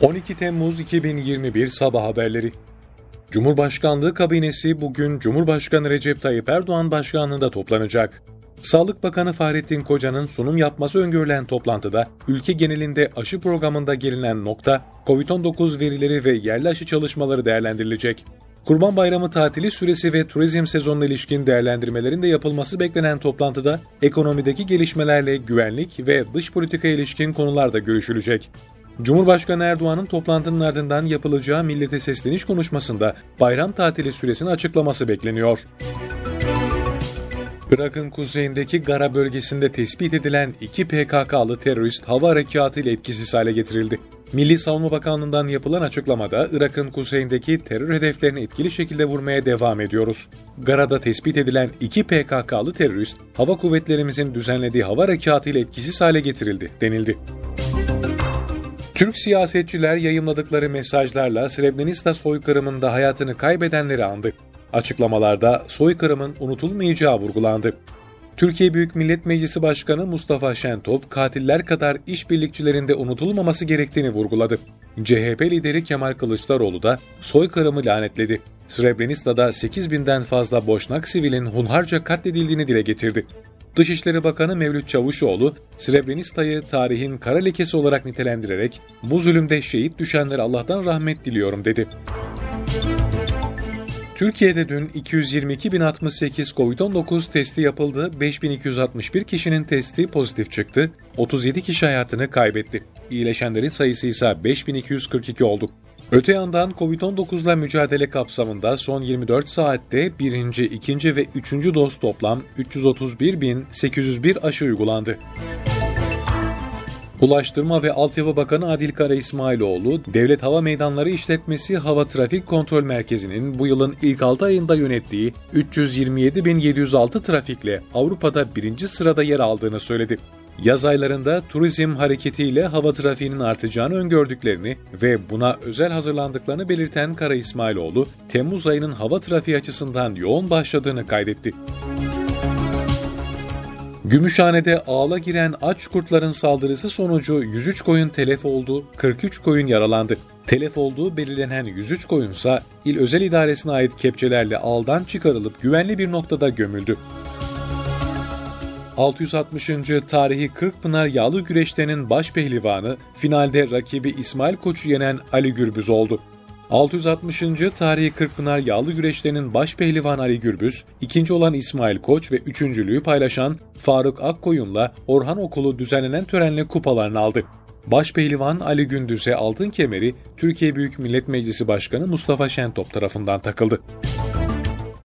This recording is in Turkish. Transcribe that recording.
12 Temmuz 2021 Sabah Haberleri Cumhurbaşkanlığı kabinesi bugün Cumhurbaşkanı Recep Tayyip Erdoğan başkanlığında toplanacak. Sağlık Bakanı Fahrettin Koca'nın sunum yapması öngörülen toplantıda ülke genelinde aşı programında gelinen nokta COVID-19 verileri ve yerli aşı çalışmaları değerlendirilecek. Kurban Bayramı tatili süresi ve turizm sezonuna ilişkin değerlendirmelerin de yapılması beklenen toplantıda ekonomideki gelişmelerle güvenlik ve dış politika ilişkin konular da görüşülecek. Cumhurbaşkanı Erdoğan'ın toplantının ardından yapılacağı millete sesleniş konuşmasında bayram tatili süresini açıklaması bekleniyor. Irak'ın kuzeyindeki Gara bölgesinde tespit edilen iki PKK'lı terörist hava harekatı ile etkisiz hale getirildi. Milli Savunma Bakanlığı'ndan yapılan açıklamada Irak'ın kuzeyindeki terör hedeflerini etkili şekilde vurmaya devam ediyoruz. Gara'da tespit edilen iki PKK'lı terörist hava kuvvetlerimizin düzenlediği hava harekatı ile etkisiz hale getirildi denildi. Türk siyasetçiler yayımladıkları mesajlarla Srebrenica soykırımında hayatını kaybedenleri andı. Açıklamalarda soykırımın unutulmayacağı vurgulandı. Türkiye Büyük Millet Meclisi Başkanı Mustafa Şentop, katiller kadar işbirlikçilerinde unutulmaması gerektiğini vurguladı. CHP lideri Kemal Kılıçdaroğlu da soykırımı lanetledi. Srebrenica'da 8 binden fazla Boşnak sivilin hunharca katledildiğini dile getirdi. Dışişleri Bakanı Mevlüt Çavuşoğlu, Srebrenica'yı tarihin kara lekesi olarak nitelendirerek bu zulümde şehit düşenlere Allah'tan rahmet diliyorum dedi. Türkiye'de dün 222.068 COVID-19 testi yapıldı, 5.261 kişinin testi pozitif çıktı, 37 kişi hayatını kaybetti. İyileşenlerin sayısı ise 5.242 oldu. Öte yandan COVID-19 ile mücadele kapsamında son 24 saatte birinci, ikinci ve üçüncü doz toplam 331.801 aşı uygulandı. Ulaştırma ve Altyapı Bakanı Adil Kara İsmailoğlu, Devlet Hava Meydanları İşletmesi Hava Trafik Kontrol Merkezi'nin bu yılın ilk 6 ayında yönettiği 327.706 trafikle Avrupa'da birinci sırada yer aldığını söyledi. Yaz aylarında turizm hareketiyle hava trafiğinin artacağını öngördüklerini ve buna özel hazırlandıklarını belirten Kara İsmailoğlu, Temmuz ayının hava trafiği açısından yoğun başladığını kaydetti. Gümüşhane'de ağla giren aç kurtların saldırısı sonucu 103 koyun telef oldu, 43 koyun yaralandı. Telef olduğu belirlenen 103 koyunsa il özel idaresine ait kepçelerle ağdan çıkarılıp güvenli bir noktada gömüldü. 660. tarihi Kırkpınar Yağlı Güreşlerinin baş pehlivanı finalde rakibi İsmail Koç'u yenen Ali Gürbüz oldu. 660. tarihi Kırkpınar Yağlı Güreşlerinin baş pehlivan Ali Gürbüz, ikinci olan İsmail Koç ve üçüncülüğü paylaşan Faruk Akkoyun'la Orhan Okulu düzenlenen törenle kupalarını aldı. Baş pehlivan Ali Gündüz'e altın kemeri Türkiye Büyük Millet Meclisi Başkanı Mustafa Şentop tarafından takıldı.